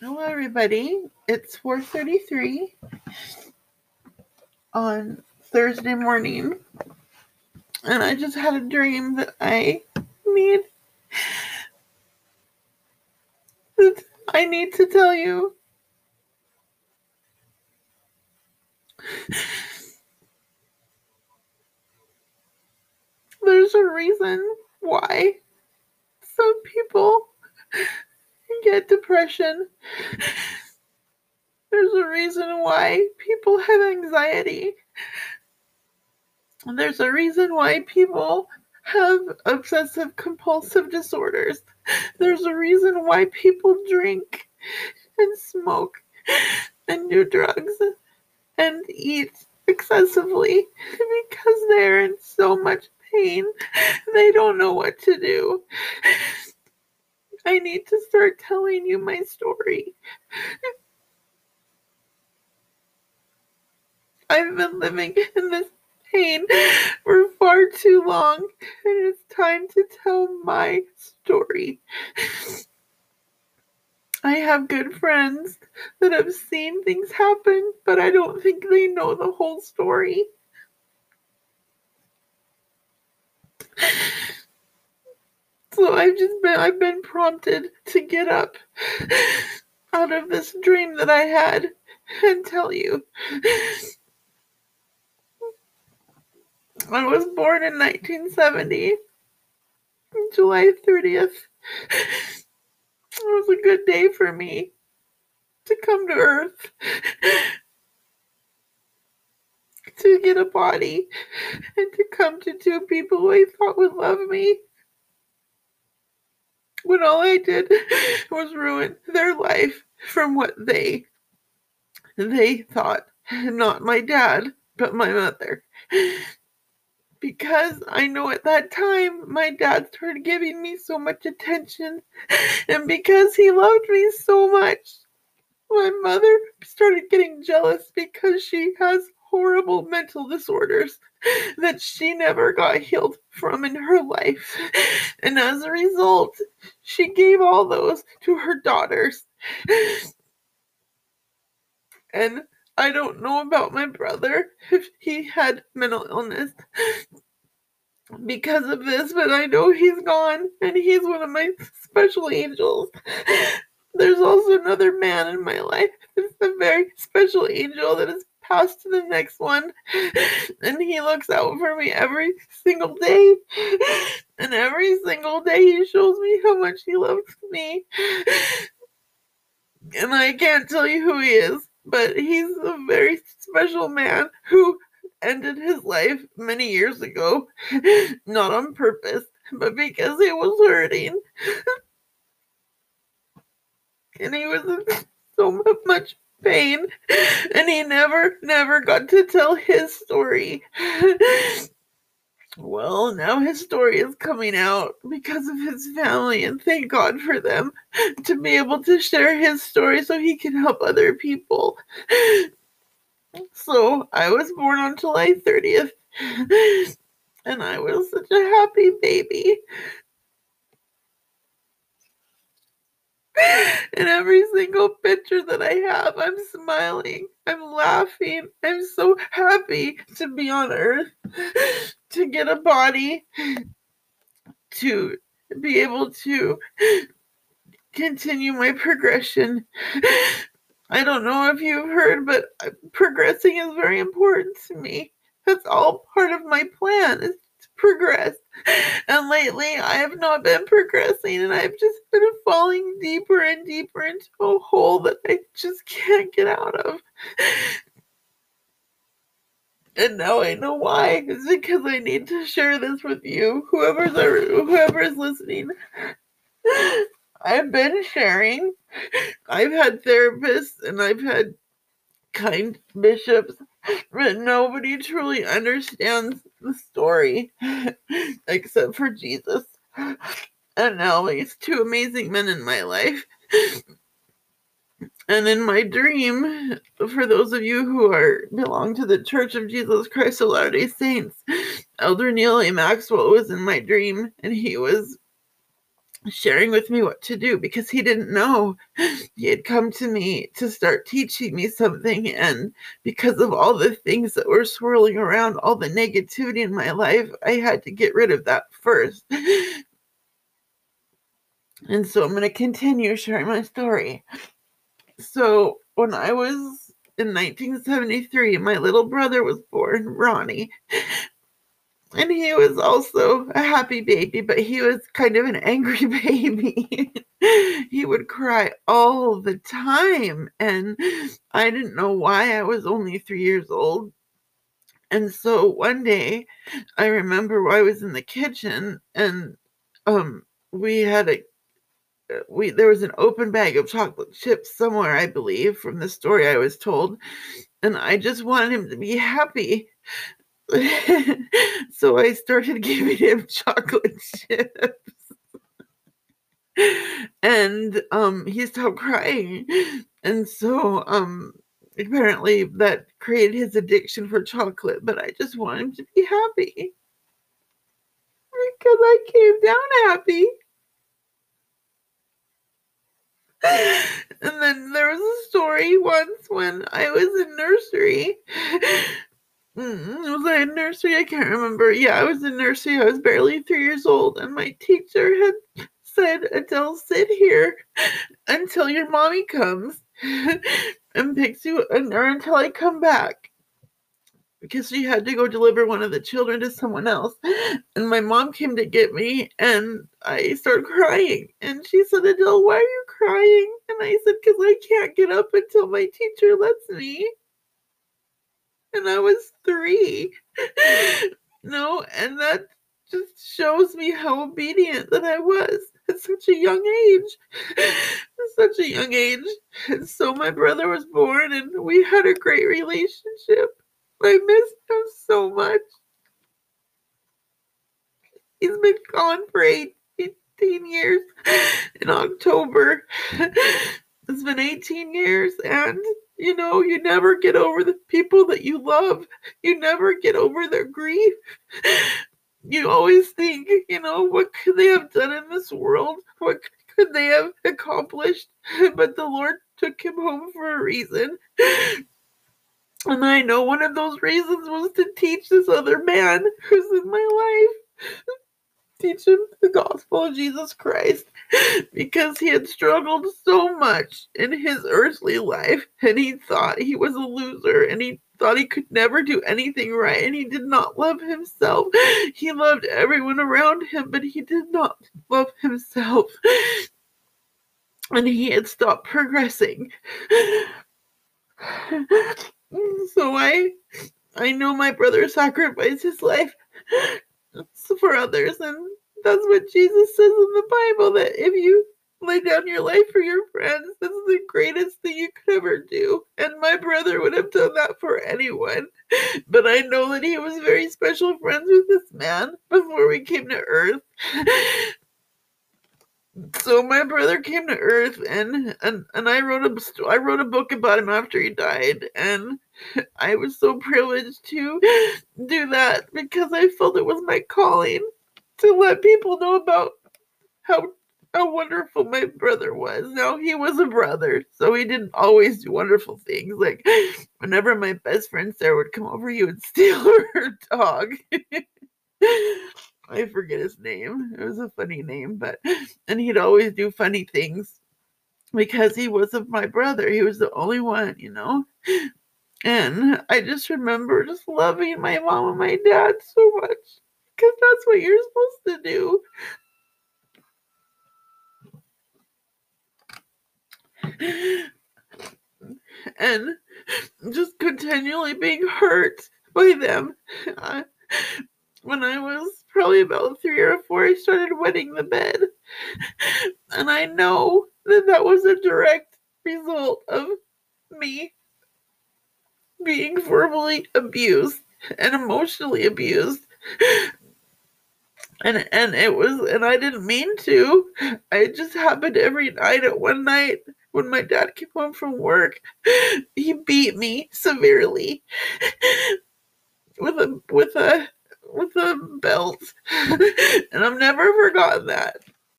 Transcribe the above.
Hello, everybody. It's 4:33 on Thursday morning, and I just had a dream that I need that I need to tell you. There's a reason why some people get depression. There's a reason why people have anxiety. There's a reason why people have obsessive compulsive disorders. There's a reason why people drink and smoke and do drugs and eat excessively because they're in so much pain. They don't know what to do. I need to start telling you my story. I've been living in this pain for far too long, and it's time to tell my story. I have good friends that have seen things happen, but I don't think they know the whole story. So I've just been I've been prompted to get up out of this dream that I had and tell you. I was born in 1970, July 30th. It was a good day for me to come to Earth, to get a body, and to come to two people who I thought would love me when all I did was ruin their life from what they they thought. Not my dad but my mother. Because I know at that time my dad started giving me so much attention and because he loved me so much my mother started getting jealous because she has horrible mental disorders that she never got healed from in her life. And as a result, she gave all those to her daughters. And I don't know about my brother if he had mental illness because of this, but I know he's gone and he's one of my special angels. There's also another man in my life. It's a very special angel that is passed to the next one. And he looks out for me every single day. And every single day he shows me how much he loves me. And I can't tell you who he is, but he's a very special man who ended his life many years ago, not on purpose, but because he was hurting. And he was in so much pain, and he never, never got to tell his story. Well, now his story is coming out because of his family, and thank God for them to be able to share his story so he can help other people. So, I was born on July 30th, and I was such a happy baby. In every single picture that I have, I'm smiling, I'm laughing, I'm so happy to be on earth, to get a body, to be able to continue my progression. I don't know if you've heard, but uh, progressing is very important to me. That's all part of my plan is to progress. And lately, I have not been progressing, and I've just been falling deeper and deeper into a hole that I just can't get out of. And now I know why. It's because I need to share this with you, whoever's whoever's listening. I've been sharing. I've had therapists and I've had kind bishops, but nobody truly understands the story except for Jesus. And now these two amazing men in my life. And in my dream, for those of you who are belong to the Church of Jesus Christ of Latter-day Saints, Elder Neal A. Maxwell was in my dream, and he was sharing with me what to do because he didn't know. He had come to me to start teaching me something and because of all the things that were swirling around all the negativity in my life i had to get rid of that first. And so i'm going to continue sharing my story. So when i was in 1973 my little brother was born ronnie and he was also a happy baby, but he was kind of an angry baby. he would cry all the time. And I didn't know why I was only three years old. And so one day I remember I was in the kitchen and um we had a we there was an open bag of chocolate chips somewhere, I believe, from the story I was told. And I just wanted him to be happy. so I started giving him chocolate chips. and um he stopped crying. And so um apparently that created his addiction for chocolate, but I just want him to be happy. Because I came down happy. and then there was a story once when I was in nursery Mm-hmm. was I in nursery? I can't remember. Yeah, I was in nursery. I was barely three years old, and my teacher had said, Adelle, sit here until your mommy comes and picks you, or until I come back. Because she had to go deliver one of the children to someone else. And my mom came to get me, and I started crying. And she said, Adelle, why are you crying? And I said, Because I can't get up until my teacher lets me and I was three. no, and that just shows me how obedient that I was at such a young age. at such a young age. And so my brother was born and we had a great relationship. I missed him so much. He's been gone for 18 years in October. It's been 18 years and you know, you never get over the people that you love. You never get over their grief. You always think, you know, what could they have done in this world? What could they have accomplished? But the Lord took him home for a reason. And I know one of those reasons was to teach this other man who's in my life teach him the gospel of Jesus Christ because he had struggled so much in his earthly life and he thought he was a loser and he thought he could never do anything right and he did not love himself. He loved everyone around him, but he did not love himself. And he had stopped progressing. So I I know my brother sacrificed his life for others. And that's what Jesus says in the Bible that if you lay down your life for your friends, this is the greatest thing you could ever do. And my brother would have done that for anyone. But I know that he was very special friends with this man before we came to earth. So my brother came to earth and and and I wrote a I wrote a book about him after he died and I was so privileged to do that because I felt it was my calling to let people know about how how wonderful my brother was. Now he was a brother, so he didn't always do wonderful things. Like whenever my best friend Sarah would come over, he would steal her dog. I forget his name. It was a funny name, but and he'd always do funny things because he was of my brother. He was the only one, you know. And I just remember just loving my mom and my dad so much because that's what you're supposed to do. And just continually being hurt by them. When I was probably about three or four, I started wetting the bed. And I know that that was a direct result of me being verbally abused and emotionally abused. And and it was and I didn't mean to. It just happened every night at one night when my dad came home from work. He beat me severely with a with a with a belt. and I've never forgotten that.